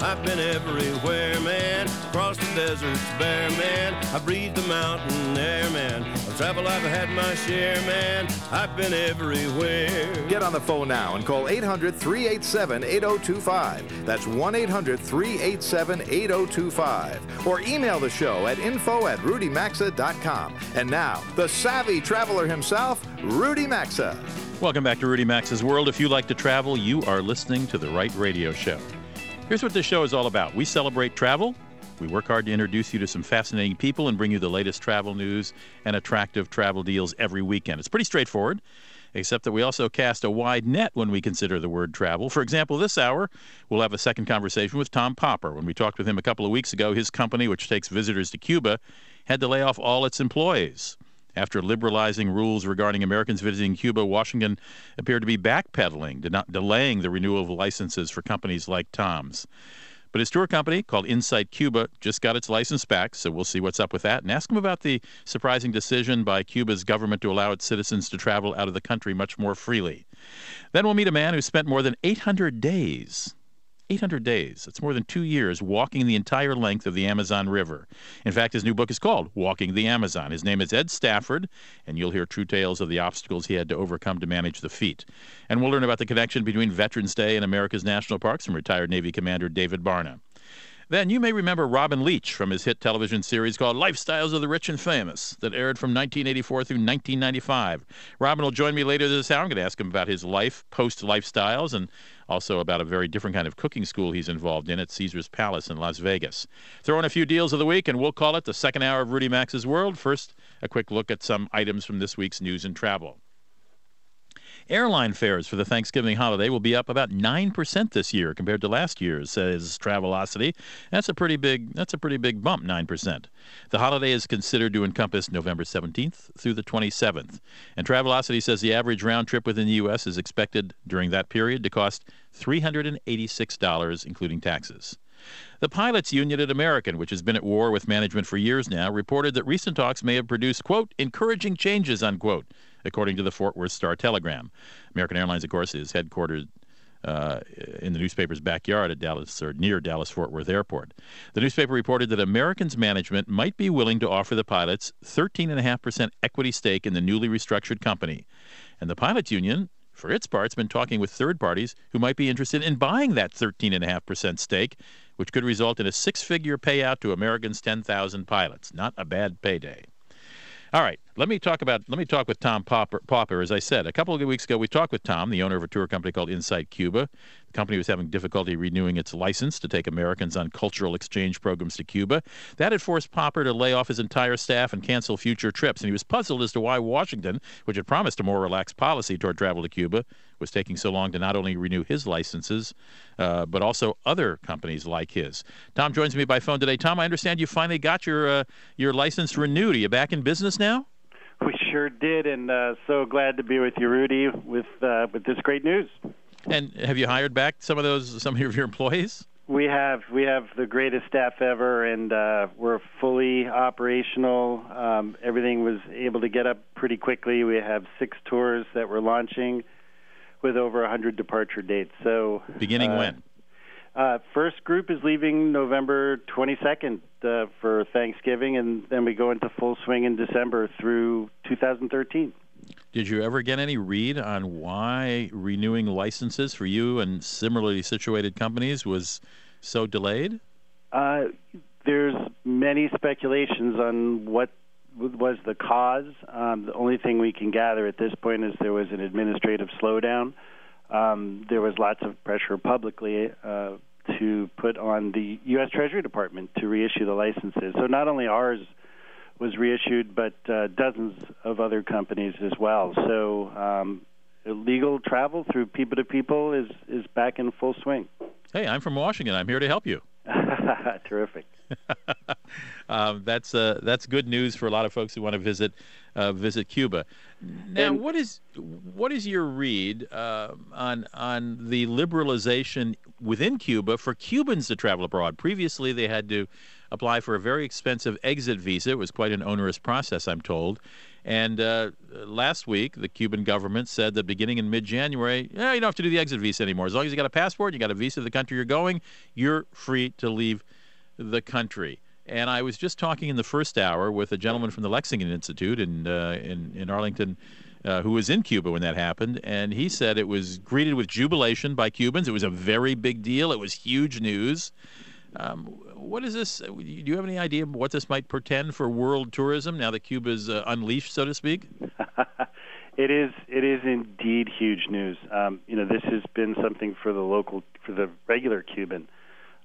I've been everywhere, man. Across the deserts bare, man. I breathe the mountain air, man. Of travel, I've had my share, man. I've been everywhere. Get on the phone now and call 800 387 8025. That's 1 800 387 8025. Or email the show at info at rudymaxa.com. And now, the savvy traveler himself, Rudy Maxa. Welcome back to Rudy Maxa's World. If you like to travel, you are listening to the right radio show. Here's what this show is all about we celebrate travel. We work hard to introduce you to some fascinating people and bring you the latest travel news and attractive travel deals every weekend. It's pretty straightforward, except that we also cast a wide net when we consider the word travel. For example, this hour, we'll have a second conversation with Tom Popper. When we talked with him a couple of weeks ago, his company, which takes visitors to Cuba, had to lay off all its employees. After liberalizing rules regarding Americans visiting Cuba, Washington appeared to be backpedaling, not delaying the renewal of licenses for companies like Tom's. But his tour company, called Insight Cuba, just got its license back, so we'll see what's up with that and ask him about the surprising decision by Cuba's government to allow its citizens to travel out of the country much more freely. Then we'll meet a man who spent more than 800 days 800 days. That's more than two years walking the entire length of the Amazon River. In fact, his new book is called Walking the Amazon. His name is Ed Stafford, and you'll hear true tales of the obstacles he had to overcome to manage the feat. And we'll learn about the connection between Veterans Day and America's national parks from retired Navy Commander David Barna. Then you may remember Robin Leach from his hit television series called Lifestyles of the Rich and Famous that aired from 1984 through 1995. Robin will join me later this hour. I'm going to ask him about his life post lifestyles and also about a very different kind of cooking school he's involved in at Caesar's Palace in Las Vegas. Throw in a few deals of the week, and we'll call it the second hour of Rudy Maxa's World. First, a quick look at some items from this week's news and travel. Airline fares for the Thanksgiving holiday will be up about 9% this year compared to last year, says Travelocity. That's a pretty big that's a pretty big bump, 9%. The holiday is considered to encompass November 17th through the 27th. And Travelocity says the average round trip within the US is expected during that period to cost $386 including taxes. The pilots union at American, which has been at war with management for years now, reported that recent talks may have produced, quote, encouraging changes, unquote, according to the Fort Worth Star Telegram. American Airlines, of course, is headquartered uh, in the newspaper's backyard at Dallas or near Dallas Fort Worth Airport. The newspaper reported that American's management might be willing to offer the pilots 13.5% equity stake in the newly restructured company. And the pilots union, for its part, has been talking with third parties who might be interested in buying that 13.5% stake, which could result in a six figure payout to American's 10,000 pilots. Not a bad payday. All right, let me talk about let me talk with Tom Popper. Popper. As I said, a couple of weeks ago, we talked with Tom, the owner of a tour company called Insight Cuba. The company was having difficulty renewing its license to take Americans on cultural exchange programs to Cuba. That had forced Popper to lay off his entire staff and cancel future trips, and he was puzzled as to why Washington, which had promised a more relaxed policy toward travel to Cuba, was taking so long to not only renew his licenses, uh, but also other companies like his. Tom joins me by phone today. Tom, I understand you finally got your uh, your license renewed. Are you back in business now? We sure did, and uh, so glad to be with you, Rudy, with uh, with this great news. And have you hired back some of those some of your employees? We have we have the greatest staff ever, and uh, we're fully operational. Um, everything was able to get up pretty quickly. We have six tours that we're launching with over 100 departure dates. So beginning uh, when? Uh, first group is leaving November 22nd uh, for Thanksgiving, and then we go into full swing in December through 2013. Did you ever get any read on why renewing licenses for you and similarly situated companies was so delayed? Uh, there's many speculations on what was the cause. Um, the only thing we can gather at this point is there was an administrative slowdown. Um, there was lots of pressure publicly uh, to put on the U.S. Treasury Department to reissue the licenses. So not only ours was reissued, but uh, dozens of other companies as well. So um, illegal travel through people to people is is back in full swing. Hey, I'm from Washington. I'm here to help you. Terrific. um, that's uh, that's good news for a lot of folks who want to visit uh, visit Cuba. Now, And- what is what is your read uh, on on the liberalization within Cuba for Cubans to travel abroad? Previously, they had to apply for a very expensive exit visa. It was quite an onerous process, I'm told. And uh, last week, the Cuban government said that beginning in mid January, yeah, you don't have to do the exit visa anymore. As long as you got a passport, you got a visa to the country you're going, you're free to leave the country. And I was just talking in the first hour with a gentleman from the Lexington Institute in, uh, in, in Arlington. Uh, who was in Cuba when that happened, and he said it was greeted with jubilation by Cubans. It was a very big deal. It was huge news. Um, what is this? Do you have any idea what this might portend for world tourism now that Cuba's uh, unleashed, so to speak? it is. It is indeed huge news. Um, you know, this has been something for the local, for the regular Cuban,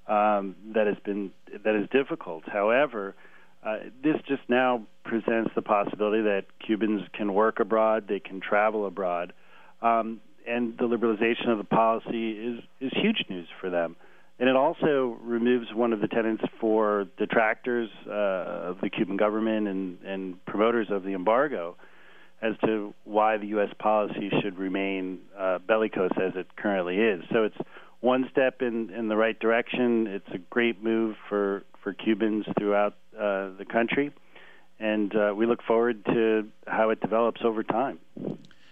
um, that has been that is difficult. However, uh, this just now presents the possibility that Cubans can work abroad, they can travel abroad, um, and the liberalization of the policy is is huge news for them. And it also removes one of the tenets for detractors uh, of the Cuban government and, and promoters of the embargo as to why the U.S. policy should remain uh, bellicose as it currently is. So it's one step in, in the right direction. It's a great move for, for Cubans throughout uh, the country, and uh, we look forward to how it develops over time.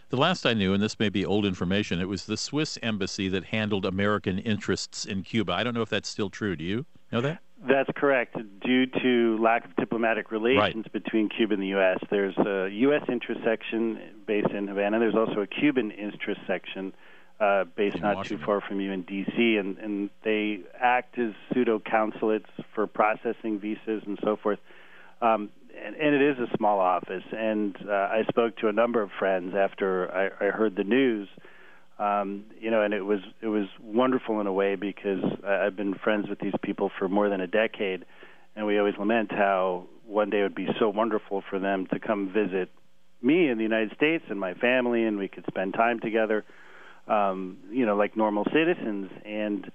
The last I knew, and this may be old information, it was the Swiss embassy that handled American interests in Cuba. I don't know if that's still true. Do you know that? That's correct. Due to lack of diplomatic relations right. between Cuba and the U.S., there's a U.S. interest section based in Havana. There's also a Cuban interest section uh, based in not Washington. too far from you in D.C., and, and they act as pseudo consulates for processing visas and so forth. Um, and, and it is a small office. And uh, I spoke to a number of friends after I, I heard the news. Um, you know, and it was it was wonderful in a way because I, I've been friends with these people for more than a decade, and we always lament how one day it would be so wonderful for them to come visit me in the United States and my family, and we could spend time together, um, you know, like normal citizens. And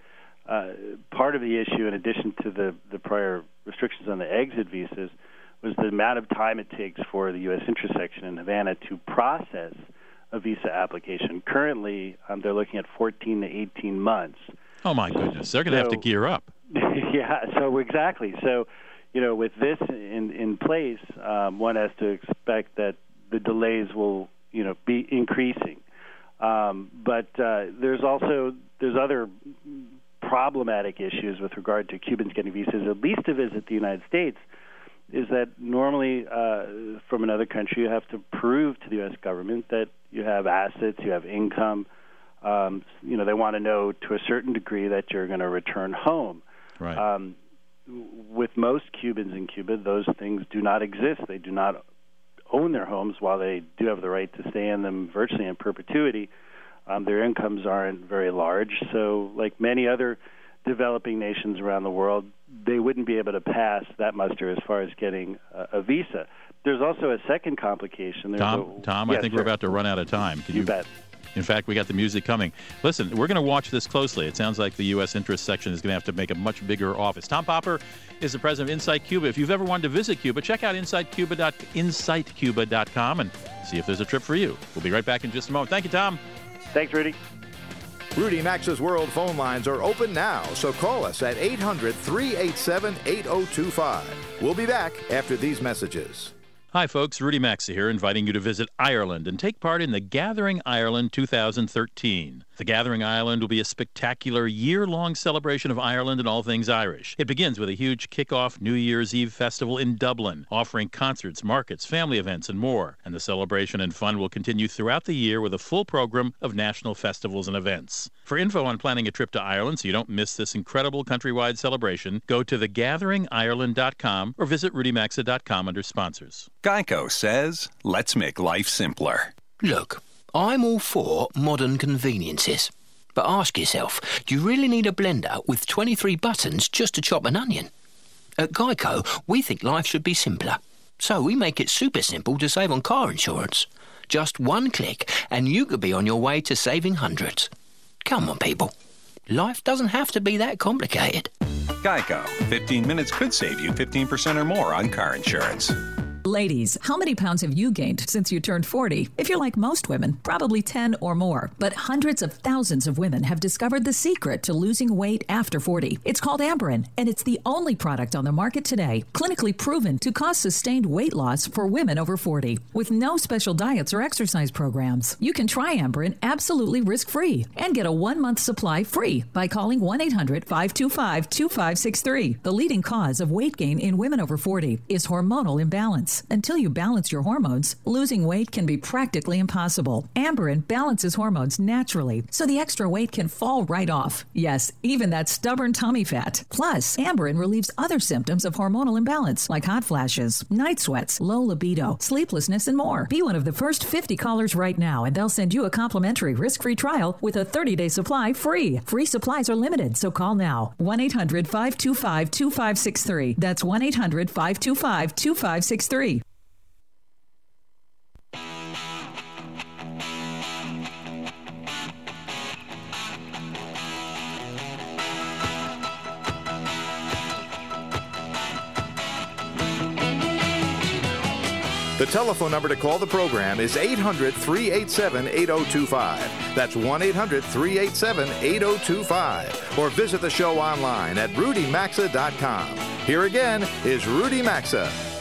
uh, part of the issue, in addition to the the prior restrictions on the exit visas, was the amount of time it takes for the U.S. interest section in Havana to process a visa application. Currently, um, they're looking at 14 to 18 months. Oh my goodness, they're going to so, have to gear up. yeah, so exactly. So, you know, with this in in place, um, one has to expect that the delays will, you know, be increasing. Um, but uh, there's also there's other problematic issues with regard to Cubans getting visas, at least to visit the United States is that normally uh, from another country you have to prove to the U.S. government that you have assets, you have income. Um, you know, they want to know to a certain degree that you're going to return home. Right. Um, with most Cubans in Cuba, those things do not exist. They do not own their homes while they do have the right to stay in them virtually in perpetuity. Um, their incomes aren't very large. So, like many other developing nations around the world, they wouldn't be able to pass that muster as far as getting a, a visa. There's also a second complication. There's Tom, a, Tom, yes, I think sir. we're about to run out of time. Can you, you bet. In fact, we got the music coming. Listen, we're going to watch this closely. It sounds like the U.S. interest section is going to have to make a much bigger office. Tom Popper is the president of Insight Cuba. If you've ever wanted to visit Cuba, check out insightcuba.insightcuba.com and see if there's a trip for you. We'll be right back in just a moment. Thank you, Tom. Thanks, Rudy. Rudy Maxa's World phone lines are open now, so call us at 800 387 8025. We'll be back after these messages. Hi, folks. Rudy Maxa here, inviting you to visit Ireland and take part in the Gathering Ireland 2013. The Gathering Ireland will be a spectacular year long celebration of Ireland and all things Irish. It begins with a huge kick-off New Year's Eve festival in Dublin, offering concerts, markets, family events, and more. And the celebration and fun will continue throughout the year with a full program of national festivals and events. For info on planning a trip to Ireland so you don't miss this incredible countrywide celebration, go to thegatheringireland.com or visit rudymaxa.com under sponsors. Geico says, let's make life simpler. Look. I'm all for modern conveniences. But ask yourself, do you really need a blender with 23 buttons just to chop an onion? At Geico, we think life should be simpler. So we make it super simple to save on car insurance. Just one click and you could be on your way to saving hundreds. Come on, people. Life doesn't have to be that complicated. Geico. 15 minutes could save you 15% or more on car insurance. Ladies, how many pounds have you gained since you turned 40? If you're like most women, probably 10 or more. But hundreds of thousands of women have discovered the secret to losing weight after 40. It's called Amberen, and it's the only product on the market today clinically proven to cause sustained weight loss for women over 40 with no special diets or exercise programs. You can try Amberen absolutely risk free and get a one month supply free by calling 1 800 525 2563. The leading cause of weight gain in women over 40 is hormonal imbalance. Until you balance your hormones, losing weight can be practically impossible. Amberen balances hormones naturally, so the extra weight can fall right off. Yes, even that stubborn tummy fat. Plus, Amberen relieves other symptoms of hormonal imbalance like hot flashes, night sweats, low libido, sleeplessness, and more. Be one of the first 50 callers right now, and they'll send you a complimentary risk free trial with a 30 day supply free. Free supplies are limited, so call now 1 800 525 2563. That's 1 800 525 2563. Telephone number to call the program is 800 387 8025. That's 1 800 387 8025. Or visit the show online at rudymaxa.com. Here again is Rudy Maxa.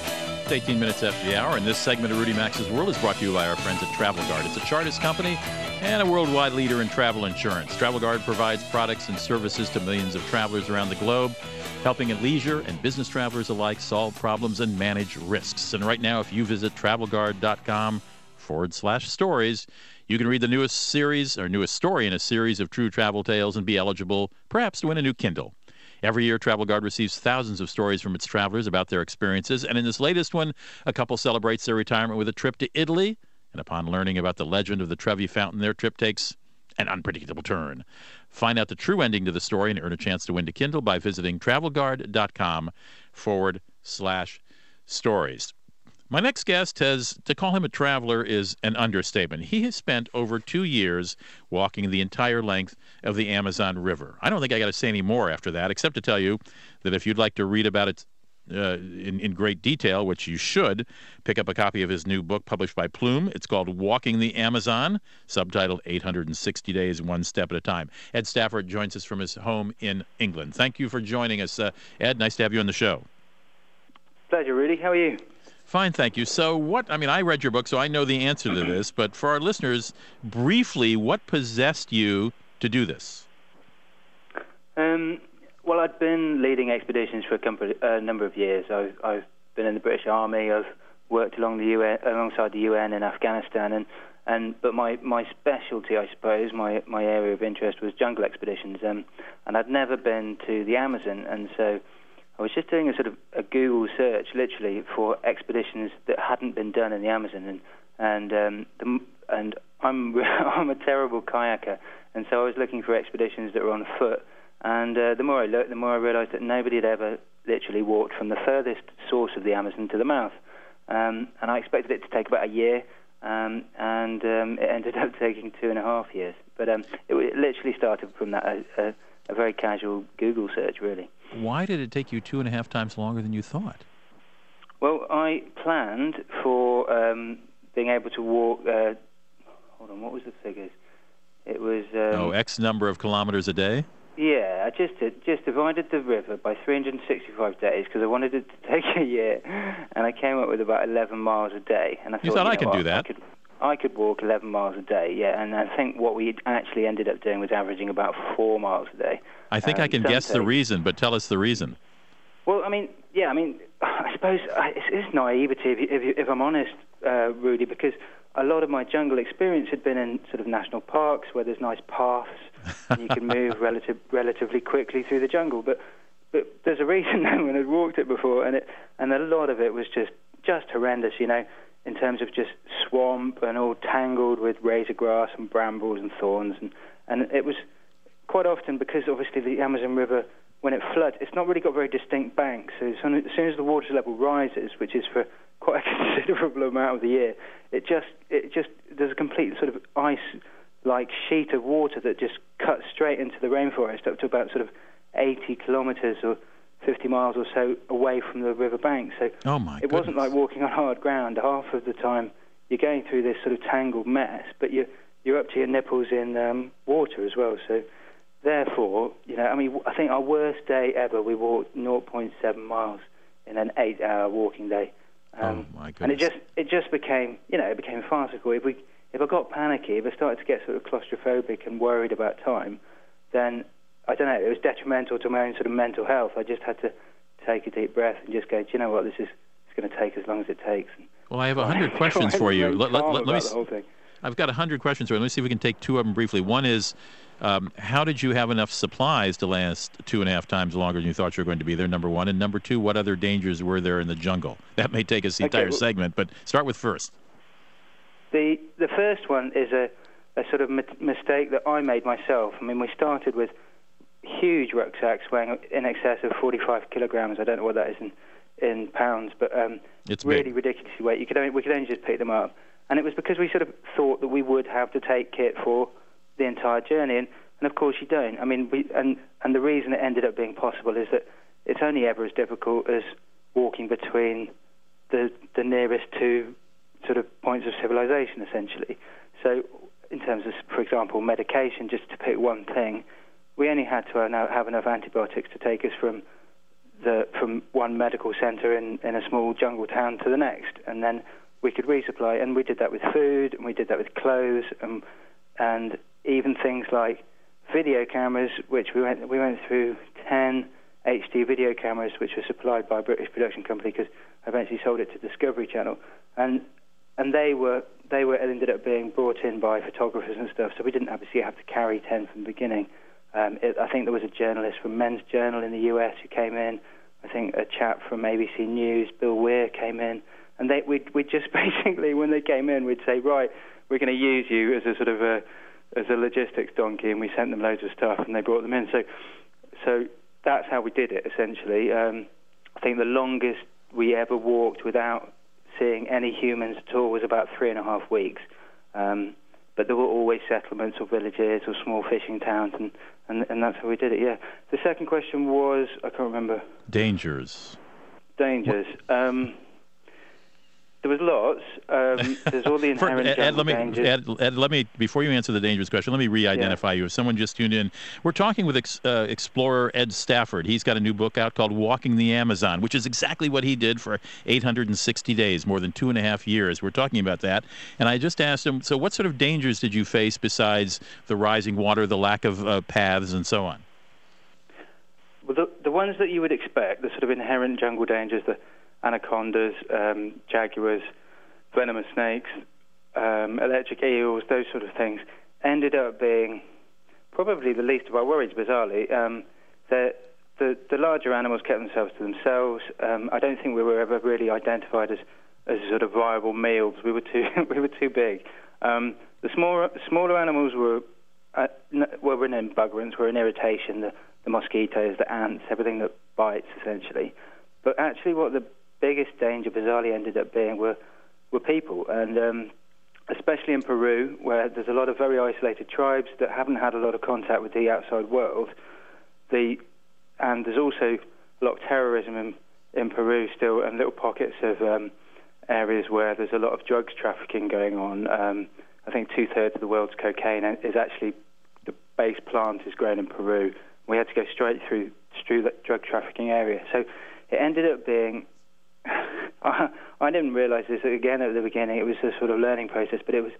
18 minutes after the hour, and this segment of Rudy Maxa's World is brought to you by our friends at Travel Guard. It's a Chartis company and a worldwide leader in travel insurance. Travel Guard provides products and services to millions of travelers around the globe helping at leisure and business travelers alike solve problems and manage risks. And right now, if you visit travelguard.com forward slash stories, you can read the newest series or newest story in a series of true travel tales and be eligible perhaps to win a new Kindle. Every year, Travel Guard receives thousands of stories from its travelers about their experiences. And in this latest one, a couple celebrates their retirement with a trip to Italy. And upon learning about the legend of the Trevi Fountain, their trip takes an unpredictable turn. Find out the true ending to the story and earn a chance to win a Kindle by visiting travelguard.com forward slash stories. My next guest has to call him a traveler is an understatement. He has spent over two years walking the entire length of the Amazon River. I don't think I got to say any more after that, except to tell you that if you'd like to read about it uh, in, in great detail, which you should, pick up a copy of his new book published by Plume. It's called Walking the Amazon, subtitled 860 Days, One Step at a Time. Ed Stafford joins us from his home in England. Thank you for joining us. Uh, Ed, nice to have you on the show. Pleasure, Rudy. How are you? Fine, thank you. So, what, I mean, I read your book, so I know the answer to this, but for our listeners, briefly, what possessed you to do this? Um, well, I'd been leading expeditions for a, company, a number of years. I've, I've, been in the British Army. I've worked along the UN, alongside the UN in Afghanistan, and, and but my, my specialty, I suppose, my, my area of interest was jungle expeditions. Um, and I'd never been to the Amazon, and so I was just doing a sort of a Google search, literally, for expeditions that hadn't been done in the Amazon, and and um, the, and I'm I'm a terrible kayaker, and so I was looking for expeditions that were on foot and uh, the more I looked, the more I realised that nobody had ever literally walked from the furthest source of the Amazon to the mouth. Um, and I expected it to take about a year, um, and um, it ended up taking two and a half years. But um, it, it, literally started from that a, a, very casual Google search, really. Why did it take you two and a half times longer than you thought? Well, I planned for um, being able to walk. Uh, hold on, what was the figures? It was. Um, oh, X number of kilometers a day. Yeah, I just just divided the river by 365 days because I wanted it to take a year, and I came up with about 11 miles a day. And I thought, you thought you I could what? do that? I could, I could walk 11 miles a day, yeah. And I think what we actually ended up doing was averaging about four miles a day. I think um, I can guess the reason, but tell us the reason. Well, I mean, yeah, I mean, I suppose it's, it's naivety, if, if, if I'm honest, uh, Rudy, because a lot of my jungle experience had been in sort of national parks where there's nice paths and you can move relative, relatively quickly through the jungle. But but there's a reason no one had walked it before, and it and a lot of it was just just horrendous, you know, in terms of just swamp and all tangled with razor grass and brambles and thorns, and and it was quite often because obviously the Amazon River when it floods, it's not really got very distinct banks. So as soon as the water level rises, which is for quite a considerable amount of the year, it just it just there's a complete sort of ice like sheet of water that just cuts straight into the rainforest up to about sort of 80 kilometers or 50 miles or so away from the river bank. So oh my it wasn't like walking on hard ground. Half of the time you're going through this sort of tangled mess, but you're you're up to your nipples in um, water as well. So therefore, you know, I mean, I think our worst day ever, we walked 0.7 miles in an eight-hour walking day. Um, oh my goodness! And it just it just became you know it became farcical. If we if I got panicky, if I started to get sort of claustrophobic and worried about time, then I don't know. It was detrimental to my own sort of mental health. I just had to take a deep breath and just go. Do you know what? This is it's going to take as long as it takes. Well, I have a hundred questions for you. Let, let, let, let me. I've got a hundred questions for you. Let me see if we can take two of them briefly. One is, um, how did you have enough supplies to last two and a half times longer than you thought you were going to be there? Number one, and number two, what other dangers were there in the jungle? That may take us the okay, entire well, segment, but start with first. The the first one is a, a sort of mistake that I made myself. I mean, we started with huge rucksacks weighing in excess of 45 kilograms. I don't know what that is in, in pounds, but um, it's really big. ridiculously weight. You could only, we could only just pick them up, and it was because we sort of thought that we would have to take kit for the entire journey, and, and of course you don't. I mean, we, and and the reason it ended up being possible is that it's only ever as difficult as walking between the the nearest two sort of points of civilization, essentially. So, in terms of, for example, medication, just to pick one thing, we only had to uh, have enough antibiotics to take us from the from one medical centre in, in a small jungle town to the next, and then we could resupply. And we did that with food, and we did that with clothes, and and even things like video cameras, which we went we went through ten HD video cameras, which were supplied by a British production company, because I eventually sold it to Discovery Channel, and and they were they were ended up being brought in by photographers and stuff, so we didn't obviously have to carry ten from the beginning. Um, it, I think there was a journalist from Men's Journal in the US who came in. I think a chap from ABC News, Bill Weir, came in, and they we we just basically when they came in, we'd say, right, we're going to use you as a sort of a as a logistics donkey, and we sent them loads of stuff, and they brought them in. So so that's how we did it essentially. Um, I think the longest we ever walked without seeing any humans at all was about three and a half weeks. Um, but there were always settlements or villages or small fishing towns, and, and, and that's how we did it, yeah. The second question was, I can't remember. Dangers. Dangers. Um, there was lots. Um, there's all the inherent For, Ed, let me, dangers. Ed, Ed, let me, before you answer the dangerous question, let me re-identify yeah. you. If someone just tuned in, we're talking with ex, uh, explorer Ed Stafford. He's got a new book out called Walking the Amazon, which is exactly what he did for 860 days, more than two and a half years. We're talking about that. And I just asked him, so what sort of dangers did you face besides the rising water, the lack of uh, paths, and so on? Well, the, the ones that you would expect, the sort of inherent jungle dangers, the anacondas, um, jaguars, venomous snakes, um, electric eels, those sort of things, ended up being probably the least of our worries, bizarrely. Um, the, the, the, larger animals kept themselves to themselves. Um, I don't think we were ever really identified as, as sort of viable meals. We were too, we were too big. Um, the smaller, smaller animals were, uh, were an buggerants, were an irritation, the, the mosquitoes, the ants, everything that bites, essentially. But actually, what the biggest danger, bizarrely, ended up being were were people, and um, especially in Peru, where there's a lot of very isolated tribes that haven't had a lot of contact with the outside world. The and there's also a lot of terrorism in, in Peru still, and little pockets of um, areas where there's a lot of drugs trafficking going on. Um, I think two thirds of the world's cocaine is actually the base plant is grown in Peru. We had to go straight through through that drug trafficking area, so it ended up being I, I didn't realise this again at the beginning. It was a sort of learning process, but it was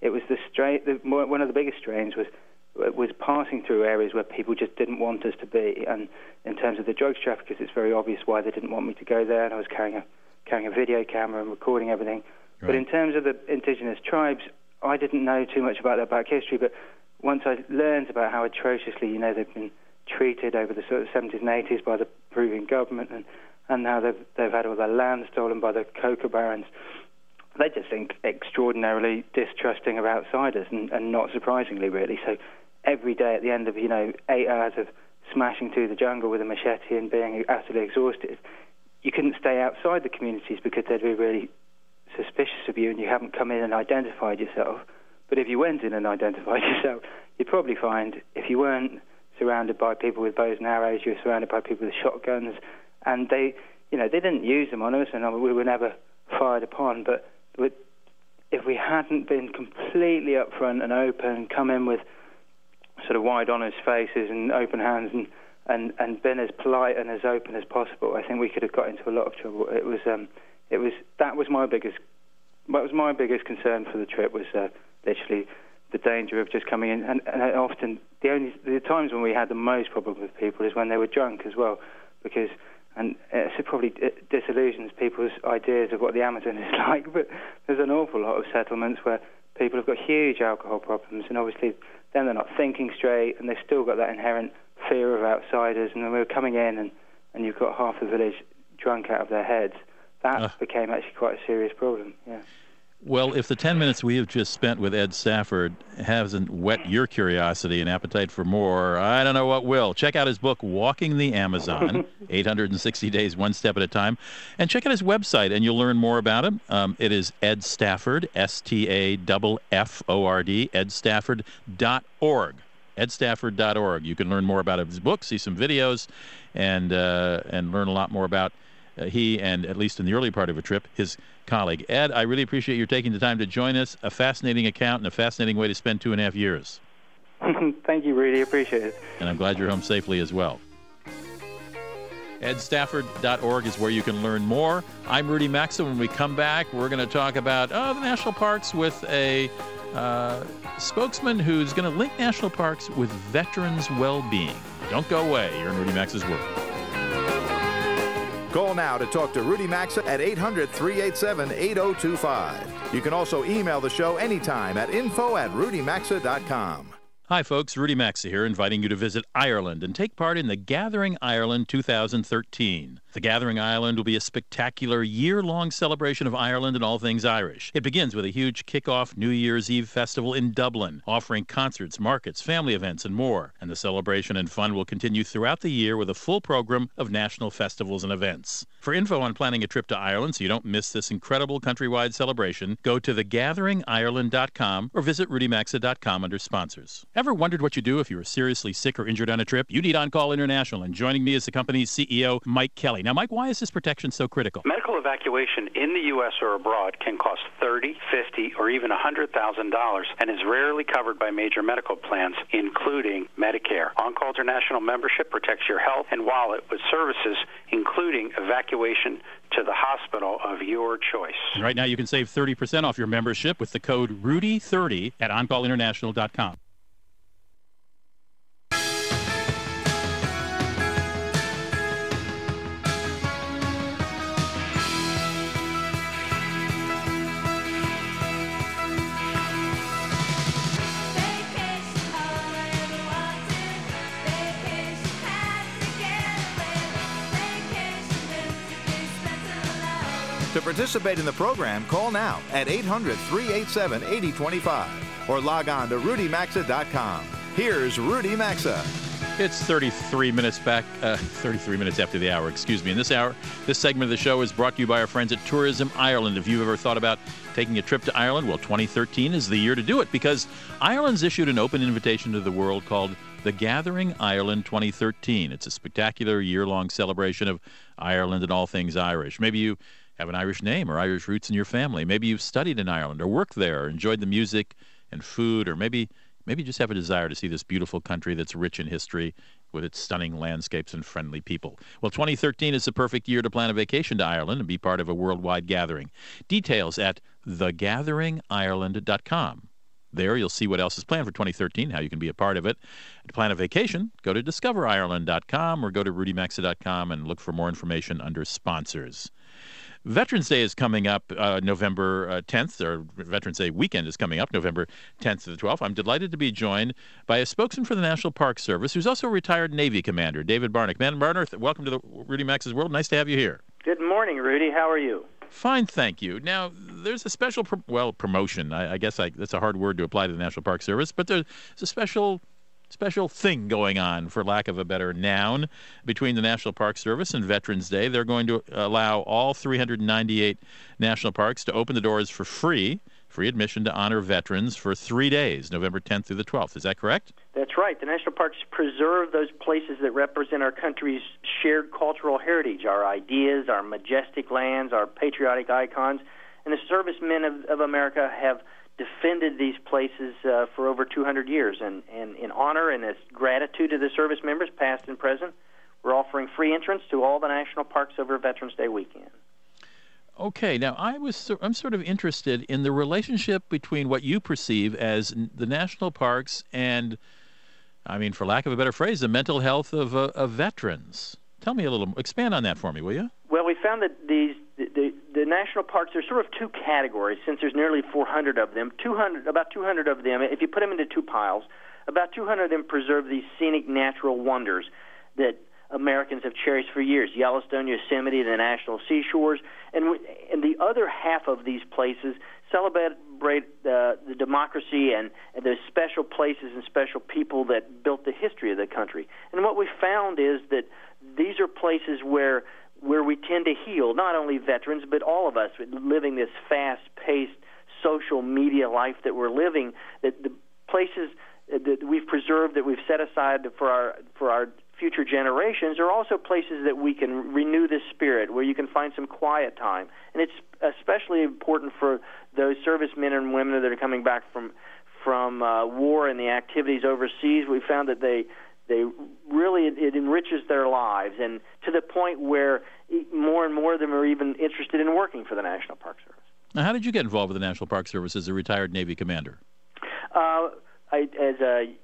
it was the strain. The, one of the biggest strains was was passing through areas where people just didn't want us to be. And in terms of the drugs traffickers, it's very obvious why they didn't want me to go there. And I was carrying a carrying a video camera and recording everything. Right. But in terms of the indigenous tribes, I didn't know too much about their back history. But once I learned about how atrociously, you know, they've been treated over the sort of 70s and 80s by the Peruvian government and and now they've they've had all their land stolen by the coca barons. They just think extraordinarily distrusting of outsiders, and, and not surprisingly, really. So every day at the end of you know eight hours of smashing through the jungle with a machete and being utterly exhausted, you couldn't stay outside the communities because they'd be really suspicious of you and you haven't come in and identified yourself. But if you went in and identified yourself, you'd probably find if you weren't surrounded by people with bows and arrows, you were surrounded by people with shotguns, and they, you know, they didn't use them on us, and we were never fired upon. But if we hadn't been completely upfront and open, come in with sort of wide, honest faces and open hands, and and and been as polite and as open as possible, I think we could have got into a lot of trouble. It was um, it was that was my biggest that was my biggest concern for the trip was uh, literally the danger of just coming in, and, and often the only the times when we had the most problem with people is when they were drunk as well, because and it probably disillusions people's ideas of what the Amazon is like. But there's an awful lot of settlements where people have got huge alcohol problems, and obviously then they're not thinking straight, and they've still got that inherent fear of outsiders. And then we were coming in, and and you've got half the village drunk out of their heads. That uh. became actually quite a serious problem. Yeah. Well, if the 10 minutes we have just spent with Ed Stafford hasn't whet your curiosity and appetite for more, I don't know what will. Check out his book, Walking the Amazon 860 Days, One Step at a Time. And check out his website, and you'll learn more about him. Um, it is Ed Stafford, S T A F F O R D, edstafford.org. Edstafford.org. You can learn more about his book, see some videos, and, uh, and learn a lot more about uh, he and, at least in the early part of a trip, his colleague. Ed, I really appreciate your taking the time to join us. A fascinating account and a fascinating way to spend two and a half years. Thank you, Rudy. Appreciate it. And I'm glad you're home safely as well. EdStafford.org is where you can learn more. I'm Rudy Maxa. When we come back, we're going to talk about oh, the national parks with a uh, spokesman who's going to link national parks with veterans' well being. Don't go away. You're in Rudy Maxa's World. Call now to talk to Rudy Maxa at 800 387 8025. You can also email the show anytime at info at rudymaxa.com. Hi, folks. Rudy Maxa here, inviting you to visit Ireland and take part in the Gathering Ireland 2013. The Gathering Ireland will be a spectacular year long celebration of Ireland and all things Irish. It begins with a huge kick-off New Year's Eve festival in Dublin, offering concerts, markets, family events, and more. And the celebration and fun will continue throughout the year with a full program of national festivals and events. For info on planning a trip to Ireland so you don't miss this incredible countrywide celebration, go to thegatheringireland.com or visit rudymaxa.com under sponsors. Ever wondered what you do if you are seriously sick or injured on a trip? You need On Call International, and joining me is the company's CEO, Mike Kelly. Now, Mike, why is this protection so critical? Medical evacuation in the U.S. or abroad can cost thirty, fifty, or even $100,000 and is rarely covered by major medical plans, including Medicare. On-Call International membership protects your health and wallet with services including evacuation to the hospital of your choice. And right now, you can save 30% off your membership with the code RUDY30 at OnCallInternational.com. participate in the program, call now at 800 387 8025 or log on to rudymaxa.com. Here's Rudy Maxa. It's 33 minutes back, uh, 33 minutes after the hour, excuse me. In this hour, this segment of the show is brought to you by our friends at Tourism Ireland. If you've ever thought about taking a trip to Ireland, well, 2013 is the year to do it because Ireland's issued an open invitation to the world called the Gathering Ireland 2013. It's a spectacular year long celebration of Ireland and all things Irish. Maybe you have an Irish name or Irish roots in your family. Maybe you've studied in Ireland or worked there, or enjoyed the music and food, or maybe maybe you just have a desire to see this beautiful country that's rich in history with its stunning landscapes and friendly people. Well, 2013 is the perfect year to plan a vacation to Ireland and be part of a worldwide gathering. Details at thegatheringireland.com. There, you'll see what else is planned for 2013, how you can be a part of it. To plan a vacation, go to discoverireland.com or go to rudymaxa.com and look for more information under sponsors. Veterans Day is coming up uh, November uh, 10th, or Veterans Day weekend is coming up November 10th to the 12th. I'm delighted to be joined by a spokesman for the National Park Service who's also a retired Navy commander, David Barnick. Man, Barnick, welcome to the Rudy Maxa's World. Nice to have you here. Good morning, Rudy. How are you? Fine, thank you. Now, there's a special, pro- well, promotion. I, I guess I, that's a hard word to apply to the National Park Service, but there's a special special thing going on, for lack of a better noun, between the National Park Service and Veterans Day. They're going to allow all 398 national parks to open the doors for free free admission to honor veterans for three days, November 10th through the 12th. Is that correct? That's right. The national parks preserve those places that represent our country's shared cultural heritage, our ideas, our majestic lands, our patriotic icons. And the servicemen of, of America have defended these places uh, for over 200 years. And, and in honor and as gratitude to the service members, past and present, we're offering free entrance to all the national parks over Veterans Day weekend. Okay, now I was I'm sort of interested in the relationship between what you perceive as the national parks and, I mean, for lack of a better phrase, the mental health of, uh, of veterans. Tell me a little, expand on that for me, will you? Well, we found that these the, the, the national parks there's sort of two categories since there's nearly 400 of them. 200 about 200 of them, if you put them into two piles, about 200 of them preserve these scenic natural wonders that Americans have cherished for years Yellowstone, Yosemite, the national seashores. And, and the other half of these places celebrate uh, the democracy and, and those special places and special people that built the history of the country. And what we found is that these are places where where we tend to heal, not only veterans, but all of us living this fast paced social media life that we're living, that the places that we've preserved, that we've set aside for our for our future generations are also places that we can renew the spirit, where you can find some quiet time. And it's especially important for those servicemen and women that are coming back from from uh, war and the activities overseas. We found that they they really it, enriches their lives, and to the point where more and more of them are even interested in working for the National Park Service. Now, how did you get involved with the National Park Service as a retired Navy commander? Uh, I, as a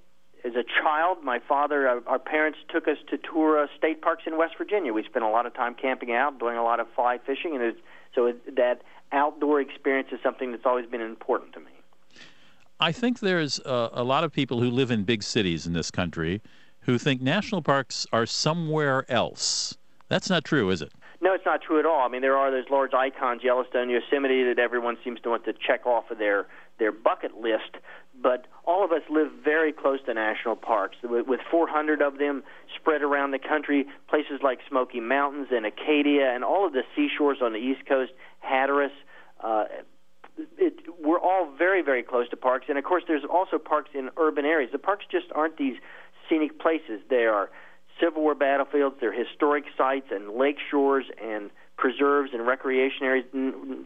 as a child, my father, our, our parents took us to tour uh, state parks in West Virginia. We spent a lot of time camping out, doing a lot of fly fishing, and it, so it, that outdoor experience is something that's always been important to me. I think there's a, a lot of people who live in big cities in this country who think national parks are somewhere else. That's not true, is it? No, it's not true at all. I mean, there are those large icons, Yellowstone, Yosemite, that everyone seems to want to check off of their their bucket list. But all of us live very close to national parks, with 400 of them spread around the country. Places like Smoky Mountains and Acadia, and all of the seashores on the East Coast, Hatteras. Uh, it, we're all very, very close to parks, and of course, there's also parks in urban areas. The parks just aren't these scenic places; they are Civil War battlefields, they're historic sites and lake shores and preserves and recreation areas,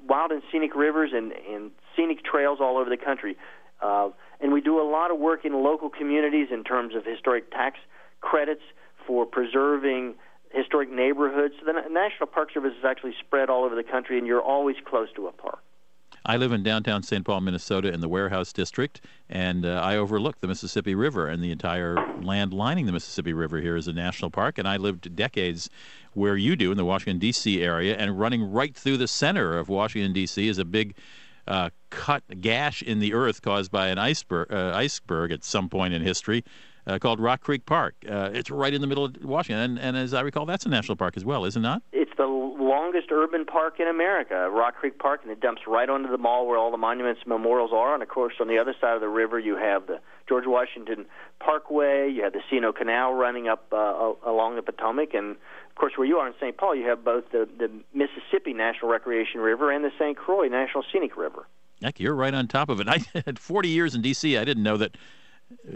wild and scenic rivers and, and scenic trails all over the country. Uh, and we do a lot of work in local communities in terms of historic tax credits for preserving historic neighborhoods. So the National Park Service is actually spread all over the country, and you're always close to a park. I live in downtown St. Paul, Minnesota, in the Warehouse District, and uh, I overlook the Mississippi River and the entire land lining the Mississippi River here is a national park. And I lived decades where you do in the Washington, D.C. area, and running right through the center of Washington, D.C. is a big uh, cut gash in the earth caused by an iceberg, uh, iceberg at some point in history. Uh, called Rock Creek Park. Uh, it's right in the middle of Washington, and, and, as I recall, that's a national park as well, is it not? It's the longest urban park in America, Rock Creek Park, and it dumps right onto the mall where all the monuments and memorials are. And of course, on the other side of the river, you have the George Washington Parkway, you have the C&O Canal running up uh, along the Potomac, and of course, where you are in St. Paul, you have both the, the Mississippi National Recreation River and the St. Croix National Scenic River. Heck, you're right on top of it. I had 40 years in D.C. I didn't know that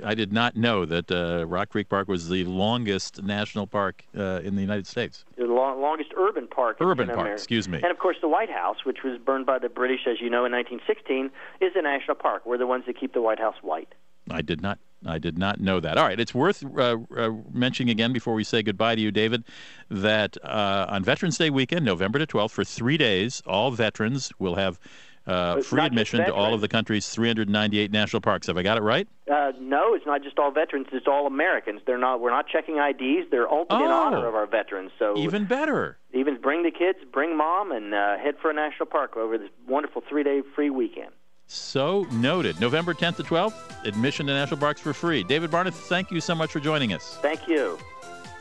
I did not know that uh, Rock Creek Park was the longest national park uh, in the United States. The long, longest urban park. Urban park, America. excuse me. And of course, the White House, which was burned by the British, as you know, in 1916, is a national park. We're the ones that keep the White House white. I did not. I did not know that. All right, it's worth uh, uh mentioning again before we say goodbye to you, David, that uh, on Veterans Day weekend, November to 12th, for three days, all veterans will have uh, free admission to all of the country's 398 national parks. Have I got it right? Uh, no, it's not just all veterans. It's all Americans. They're not. We're not checking IDs. They're open oh, in honor of our veterans. So even better. Even bring the kids, bring mom, and uh, head for a national park over this wonderful three-day free weekend. So noted. November 10th to 12th, admission to national parks for free. David Barnett, thank you so much for joining us. Thank you.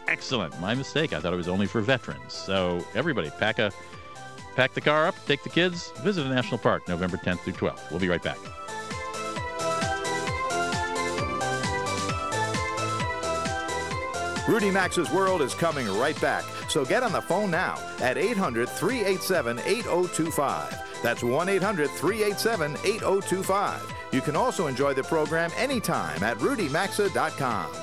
Excellent. My mistake. I thought it was only for veterans. So everybody, pack a Pack the car up, take the kids, visit a national park November 10th through 12th. We'll be right back. Rudy Maxa's World is coming right back, so get on the phone now at 800 387 8025. That's 1 800 387 8025. You can also enjoy the program anytime at rudymaxa.com.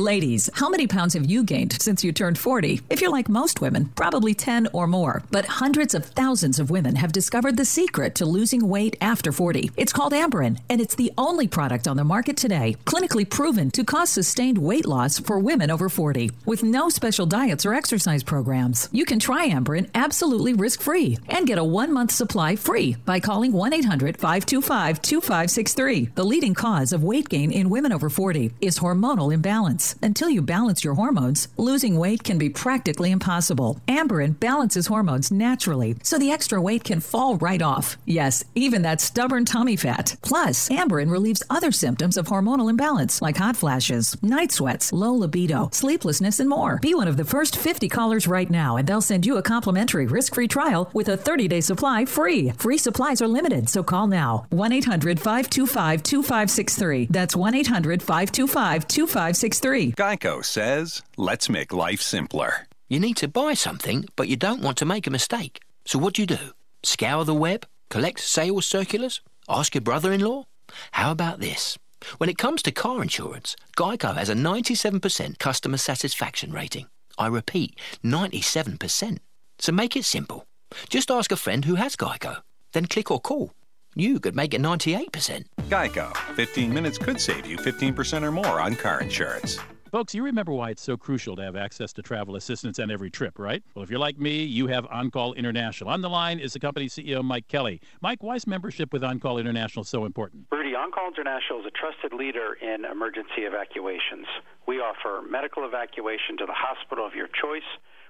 Ladies, how many pounds have you gained since you turned 40? If you're like most women, probably 10 or more. But hundreds of thousands of women have discovered the secret to losing weight after 40. It's called Amberen, and it's the only product on the market today clinically proven to cause sustained weight loss for women over 40 with no special diets or exercise programs. You can try Amberen absolutely risk free and get a one month supply free by calling 1 800 525 2563. The leading cause of weight gain in women over 40 is hormonal imbalance. Until you balance your hormones, losing weight can be practically impossible. Amberen balances hormones naturally, so the extra weight can fall right off. Yes, even that stubborn tummy fat. Plus, Amberen relieves other symptoms of hormonal imbalance, like hot flashes, night sweats, low libido, sleeplessness, and more. Be one of the first 50 callers right now, and they'll send you a complimentary risk free trial with a 30 day supply free. Free supplies are limited, so call now 1 800 525 2563. That's 1 800 525 2563. Geico says, let's make life simpler. You need to buy something, but you don't want to make a mistake. So what do you do? Scour the web? Collect sales circulars? Ask your brother in law? How about this? When it comes to car insurance, Geico has a 97% customer satisfaction rating. I repeat, 97%. So make it simple. Just ask a friend who has Geico. Then click or call. You could make it 98%. Geico. 15 minutes could save you 15% or more on car insurance. Folks, you remember why it's so crucial to have access to travel assistance on every trip, right? Well, if you're like me, you have OnCall International. On the line is the company CEO, Mike Kelly. Mike, why is membership with OnCall International so important? Rudy, OnCall International is a trusted leader in emergency evacuations. We offer medical evacuation to the hospital of your choice.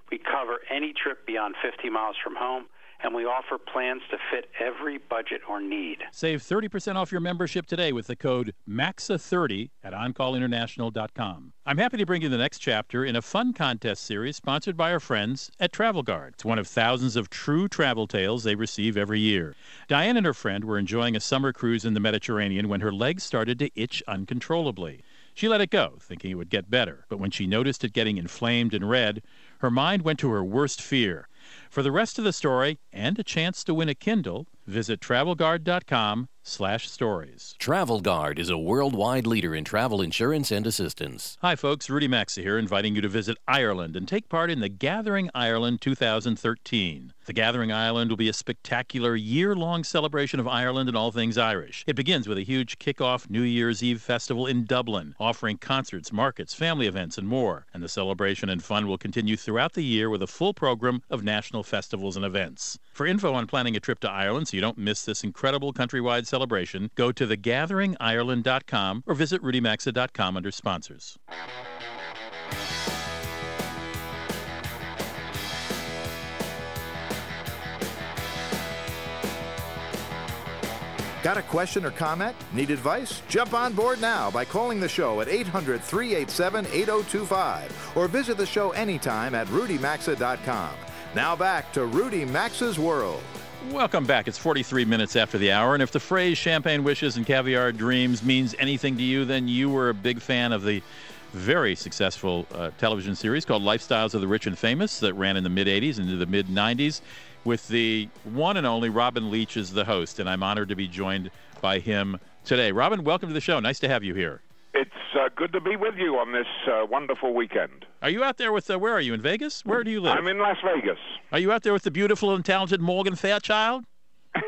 We cover any trip beyond 50 miles from home and we offer plans to fit every budget or need. Save 30% off your membership today with the code MAXA30 at OnCallInternational.com. I'm happy to bring you the next chapter in a fun contest series sponsored by our friends at Travel Guard. It's one of thousands of true travel tales they receive every year. Diane and her friend were enjoying a summer cruise in the Mediterranean when her legs started to itch uncontrollably. She let it go, thinking it would get better, but when she noticed it getting inflamed and red, her mind went to her worst fear for the rest of the story and a chance to win a Kindle, visit travelguard.com slash stories. TravelGuard is a worldwide leader in travel insurance and assistance. Hi, folks. Rudy Maxa here, inviting you to visit Ireland and take part in the Gathering Ireland 2013. The Gathering Ireland will be a spectacular year-long celebration of Ireland and all things Irish. It begins with a huge kick-off New Year's Eve festival in Dublin, offering concerts, markets, family events, and more. And the celebration and fun will continue throughout the year with a full program of national festivals and events. For info on planning a trip to Ireland so you don't miss this incredible countrywide celebration, go to thegatheringireland.com or visit rudymaxa.com under sponsors. Got a question or comment? Need advice? Jump on board now by calling the show at 800 387 8025 or visit the show anytime at rudymaxa.com. Now back to Rudy Maxa's World. Welcome back. It's 43 minutes after the hour, and if the phrase champagne wishes and caviar dreams means anything to you, then you were a big fan of the very successful uh, television series called Lifestyles of the Rich and Famous that ran in the mid 80s into the mid 90s with the one and only Robin Leach as the host, and I'm honored to be joined by him today. Robin, welcome to the show. Nice to have you here. Uh, good to be with you on this uh, wonderful weekend. Are you out there with, uh, where are you, in Vegas? Where do you live? I'm in Las Vegas. Are you out there with the beautiful and talented Morgan Fairchild?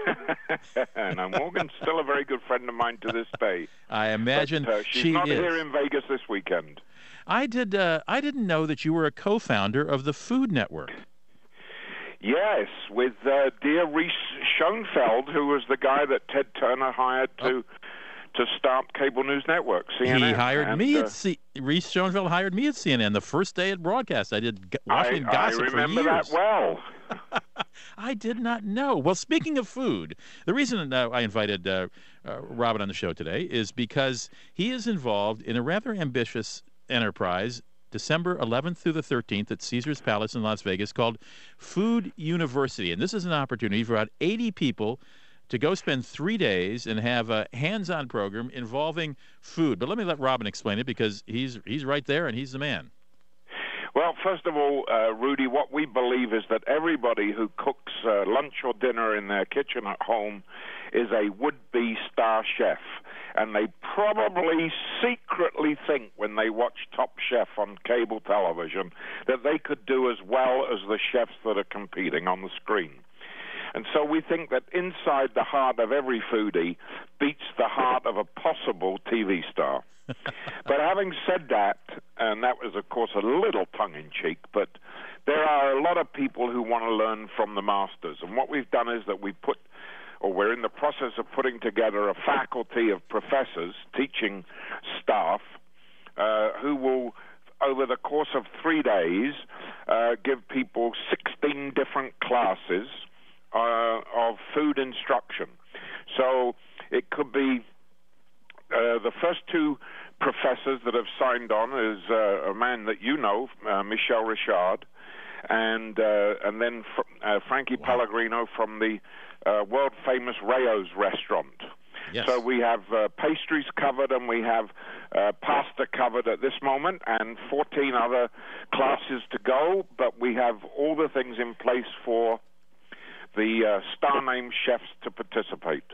now, Morgan's still a very good friend of mine to this day. I imagine but, uh, she's she not is. here in Vegas this weekend. I did. Uh, I didn't know that you were a co-founder of the Food Network. Yes, with uh, dear Reese Schonfeld, who was the guy that Ted Turner hired to to start cable news network CNN. He hired and, me uh, at C- Reese Schonfeld hired me at CNN the first day at broadcast. I did g- Washington I, Gossip I remember for years. that well. I did not know. Well, speaking of food, the reason uh, I invited uh, uh, Robin on the show today is because he is involved in a rather ambitious enterprise. December 11th through the 13th at Caesar's Palace in Las Vegas called Food University. And this is an opportunity for about 80 people to go spend three days and have a hands-on program involving food. But let me let Robin explain it because he's he's right there and he's the man. Well, first of all, uh, Rudy, what we believe is that everybody who cooks uh, lunch or dinner in their kitchen at home is a would-be star chef, and they probably secretly think when they watch Top Chef on cable television that they could do as well as the chefs that are competing on the screen. And so we think that inside the heart of every foodie beats the heart of a possible TV star. but having said that, and that was, of course, a little tongue in cheek, but there are a lot of people who want to learn from the masters. And what we've done is that we put, or we're in the process of putting together a faculty of professors, teaching staff, uh, who will over the course of three days, uh, give people 16 different classes uh, of food instruction. So it could be uh, the first two professors that have signed on is uh, a man that you know, uh, Michel Richard, and uh, and then fr- uh, Frankie wow. Pellegrino from the uh, world famous Rao's restaurant. Yes. So we have uh, pastries covered and we have uh, pasta covered at this moment, and 14 other classes to go. But we have all the things in place for the uh, star name chefs to participate.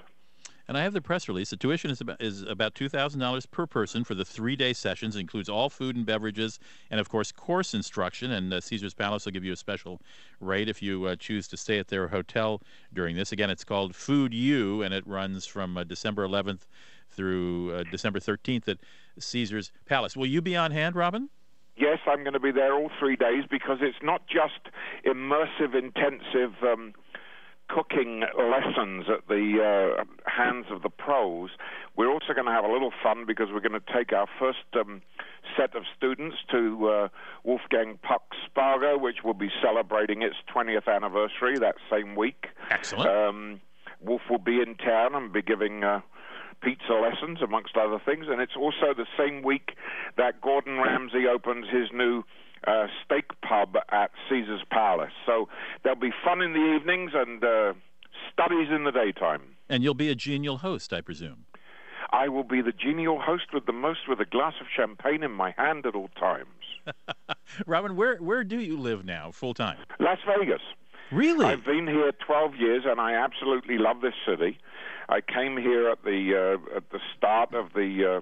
And I have the press release. The tuition is about is about two thousand dollars per person for the three day sessions. It includes all food and beverages, and of course course instruction. And uh, Caesar's Palace will give you a special rate if you uh, choose to stay at their hotel during this. Again, it's called Food U, and it runs from uh, December 11th through uh, December 13th at Caesar's Palace. Will you be on hand, Robin? Yes, I'm going to be there all three days because it's not just immersive, intensive. Um, cooking lessons at the uh, hands of the pros. We're also going to have a little fun because we're going to take our first um, set of students to uh, Wolfgang Puck's Spago, which will be celebrating its 20th anniversary that same week. Excellent. Um, Wolf will be in town and be giving. Uh, pizza lessons, amongst other things. And it's also the same week that Gordon Ramsay opens his new uh, steak pub at Caesar's Palace. So there'll be fun in the evenings and uh, studies in the daytime. And you'll be a genial host, I presume. I will be the genial host with the most with a glass of champagne in my hand at all times. Robin, where where do you live now, full time? Las Vegas. Really? I've been here 12 years, and I absolutely love this city. I came here at the uh, at the start of the uh,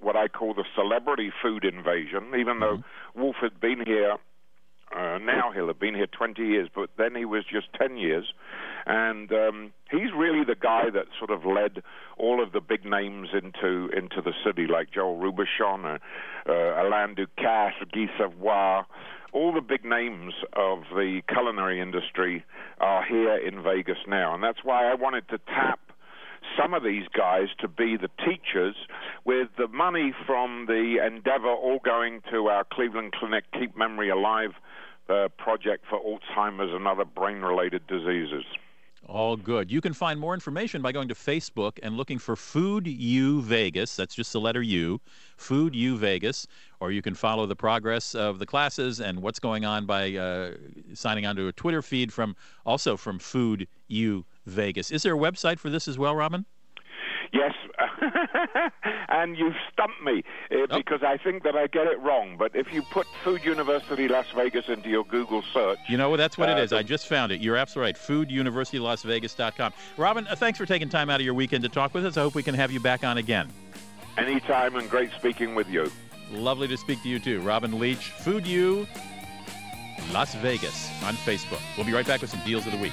what I call the celebrity food invasion, even though mm-hmm. Wolf had been here. Uh, now he'll have been here 20 years, but then he was just 10 years. And um, he's really the guy that sort of led all of the big names into into the city, like Joel Robuchon, uh, uh, Alain Ducasse, Guy Savoy. All the big names of the culinary industry are here in Vegas now. And that's why I wanted to tap some of these guys to be the teachers, with the money from the endeavor all going to our Cleveland Clinic Keep Memory Alive uh, project for Alzheimer's and other brain related diseases. All good. You can find more information by going to Facebook and looking for Food U Vegas. That's just the letter U, Food U Vegas. Or you can follow the progress of the classes and what's going on by uh, signing on to a Twitter feed from also from Food U Vegas. Is there a website for this as well, Robin? Yes, and you've stumped me uh, oh. because I think that I get it wrong. But if you put Food University Las Vegas into your Google search, you know that's what uh, it is. I just found it. You're absolutely right. FoodUniversityLasVegas.com. Robin, uh, thanks for taking time out of your weekend to talk with us. I hope we can have you back on again. Anytime, and great speaking with you. Lovely to speak to you too, Robin Leach. Food U Las Vegas on Facebook. We'll be right back with some deals of the week.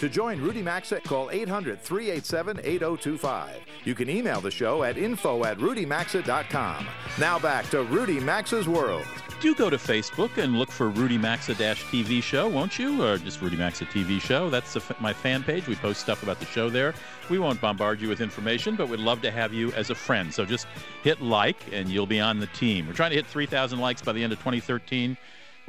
To join Rudy Maxa, call 800 387 8025. You can email the show at info at rudymaxa.com. Now back to Rudy Maxa's World. Do go to Facebook and look for Rudy Maxa TV show, won't you? Or just Rudy Maxa TV show. That's my fan page. We post stuff about the show there. We won't bombard you with information, but we'd love to have you as a friend. So just hit like and you'll be on the team. We're trying to hit 3,000 likes by the end of 2013.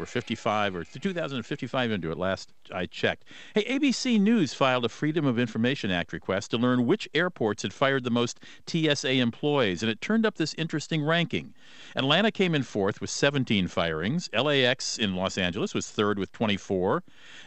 We're 55 or 2055 into it last I checked. Hey, ABC News filed a Freedom of Information Act request to learn which airports had fired the most TSA employees, and it turned up this interesting ranking. Atlanta came in fourth with 17 firings. LAX in Los Angeles was third with 24.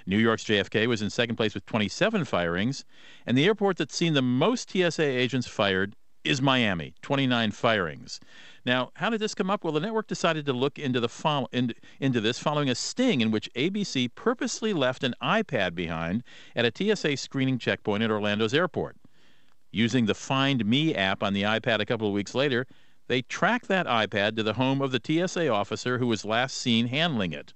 New York's JFK was in second place with 27 firings. And the airport that's seen the most TSA agents fired is Miami, 29 firings. Now, how did this come up? Well, the network decided to look into the follow, into, into this following a sting in which ABC purposely left an iPad behind at a TSA screening checkpoint at Orlando's airport. Using the Find Me app on the iPad a couple of weeks later, they tracked that iPad to the home of the TSA officer who was last seen handling it.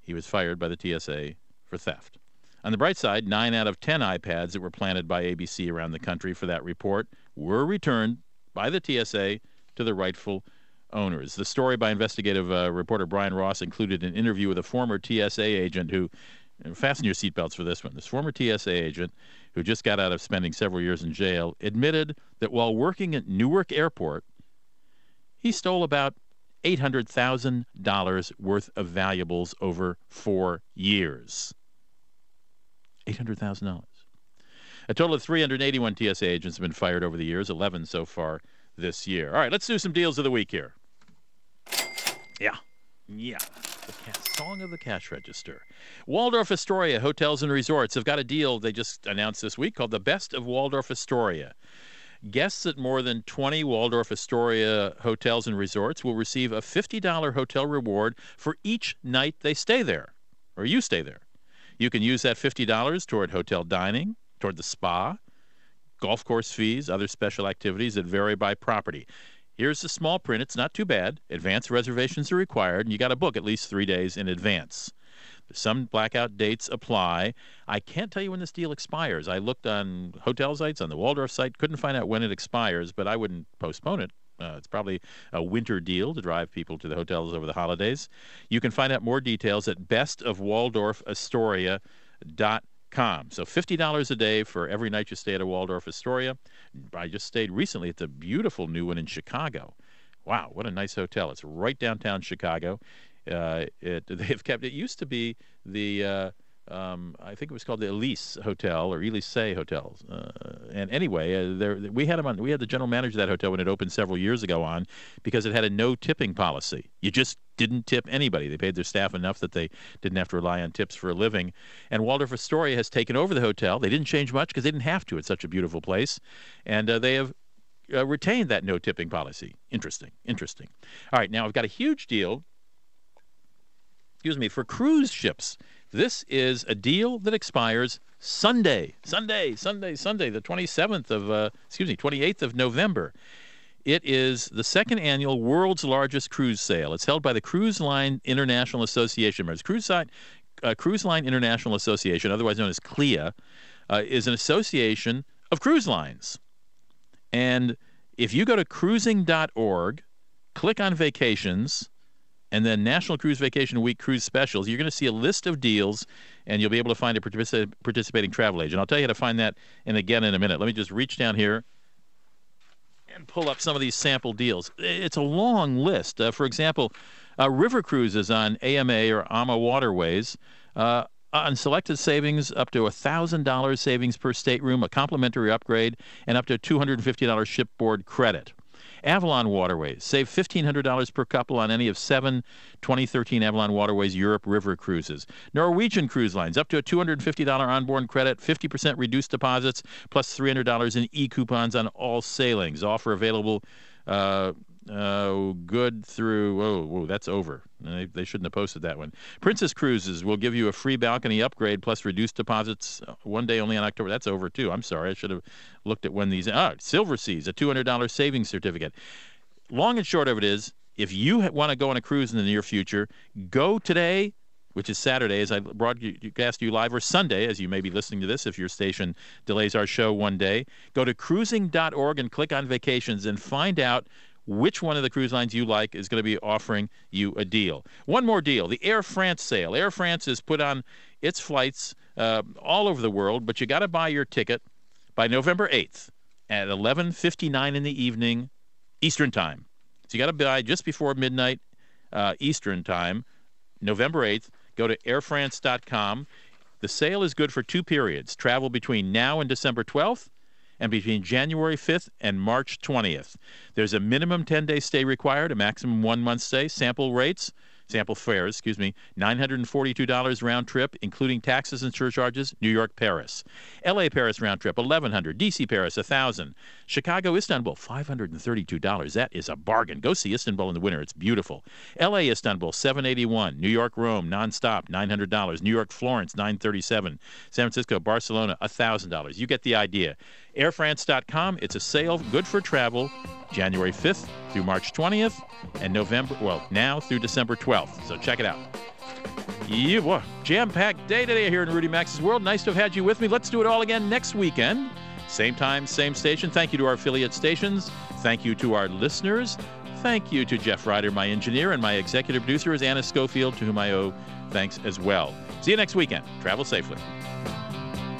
He was fired by the TSA for theft. On the bright side, nine out of ten iPads that were planted by ABC around the country for that report were returned by the TSA to the rightful owners. The story by investigative uh, reporter Brian Ross included an interview with a former TSA agent who, fasten your seatbelts for this one, this former TSA agent who just got out of spending several years in jail admitted that while working at Newark Airport, he stole about $800,000 worth of valuables over four years. $800,000. A total of 381 TSA agents have been fired over the years, 11 so far this year. All right, let's do some deals of the week here. Yeah. Yeah. The song of the cash register. Waldorf Astoria Hotels and Resorts have got a deal they just announced this week called the Best of Waldorf Astoria. Guests at more than 20 Waldorf Astoria hotels and resorts will receive a $50 hotel reward for each night they stay there, or you stay there. You can use that $50 toward hotel dining, toward the spa, golf course fees, other special activities that vary by property. Here's the small print. It's not too bad. Advance reservations are required, and you got to book at least three days in advance. Some blackout dates apply. I can't tell you when this deal expires. I looked on hotel sites, on the Waldorf site, couldn't find out when it expires, but I wouldn't postpone it. Uh, it's probably a winter deal to drive people to the hotels over the holidays. You can find out more details at bestofwaldorfastoria.com. So $50 a day for every night you stay at a Waldorf Astoria. I just stayed recently at the beautiful new one in Chicago. Wow, what a nice hotel. It's right downtown Chicago. Uh, it, they've kept it used to be the uh, um, I think it was called the Elise Hotel or Elise Hotels. Uh, and anyway, uh, there, we had him on. We had the general manager of that hotel when it opened several years ago on because it had a no tipping policy. You just didn't tip anybody. They paid their staff enough that they didn't have to rely on tips for a living. And Waldorf Astoria has taken over the hotel. They didn't change much because they didn't have to. It's such a beautiful place, and uh, they have uh, retained that no tipping policy. Interesting, interesting. All right, now I've got a huge deal. Excuse me for cruise ships. This is a deal that expires Sunday, Sunday, Sunday, Sunday, the 27th of, uh, excuse me, 28th of November. It is the second annual world's largest cruise sale. It's held by the Cruise Line International Association. Cruise, uh, cruise Line International Association, otherwise known as CLIA, uh, is an association of cruise lines. And if you go to cruising.org, click on vacations, and then National Cruise Vacation Week cruise specials. You're going to see a list of deals, and you'll be able to find a particip- participating travel agent. I'll tell you how to find that, and again in a minute. Let me just reach down here and pull up some of these sample deals. It's a long list. Uh, for example, uh, river cruises on AMA or AMA waterways. Uh, on selected savings, up to $1,000 savings per stateroom, a complimentary upgrade, and up to $250 shipboard credit. Avalon Waterways. Save $1,500 per couple on any of seven 2013 Avalon Waterways Europe River cruises. Norwegian Cruise Lines, up to a $250 onboard credit, 50% reduced deposits, plus $300 in e coupons on all sailings. Offer available. Uh, uh, good through. Oh, whoa, that's over. They, they, shouldn't have posted that one. Princess Cruises will give you a free balcony upgrade plus reduced deposits uh, one day only on October. That's over too. I'm sorry. I should have looked at when these. Ah, Silverseas, a $200 savings certificate. Long and short of it is, if you want to go on a cruise in the near future, go today which is Saturday, as I broadcast you live, or Sunday, as you may be listening to this if your station delays our show one day. Go to cruising.org and click on vacations and find out which one of the cruise lines you like is going to be offering you a deal. One more deal the Air France sale. Air France has put on its flights uh, all over the world, but you got to buy your ticket by November 8th at 11:59 in the evening Eastern Time. So you got to buy just before midnight uh, Eastern Time November 8th. Go to airfrance.com. The sale is good for two periods travel between now and December 12th, and between January 5th and March 20th. There's a minimum 10 day stay required, a maximum one month stay. Sample rates sample fares, excuse me, $942 round trip, including taxes and surcharges, New York Paris. LA Paris round trip, 1100 DC Paris, 1000 Chicago Istanbul, $532. That is a bargain. Go see Istanbul in the winter. It's beautiful. LA Istanbul, 781 New York Rome, nonstop, $900. New York Florence, 937 San Francisco Barcelona, $1,000. You get the idea. AirFrance.com, it's a sale good for travel January 5th through March 20th, and November, well, now through December 12th. So check it out. Yeah, jam-packed day today here in Rudy Maxa's World. Nice to have had you with me. Let's do it all again next weekend. Same time, same station. Thank you to our affiliate stations. Thank you to our listeners. Thank you to Jeff Ryder, my engineer, and my executive producer is Anna Schofield, to whom I owe thanks as well. See you next weekend. Travel safely.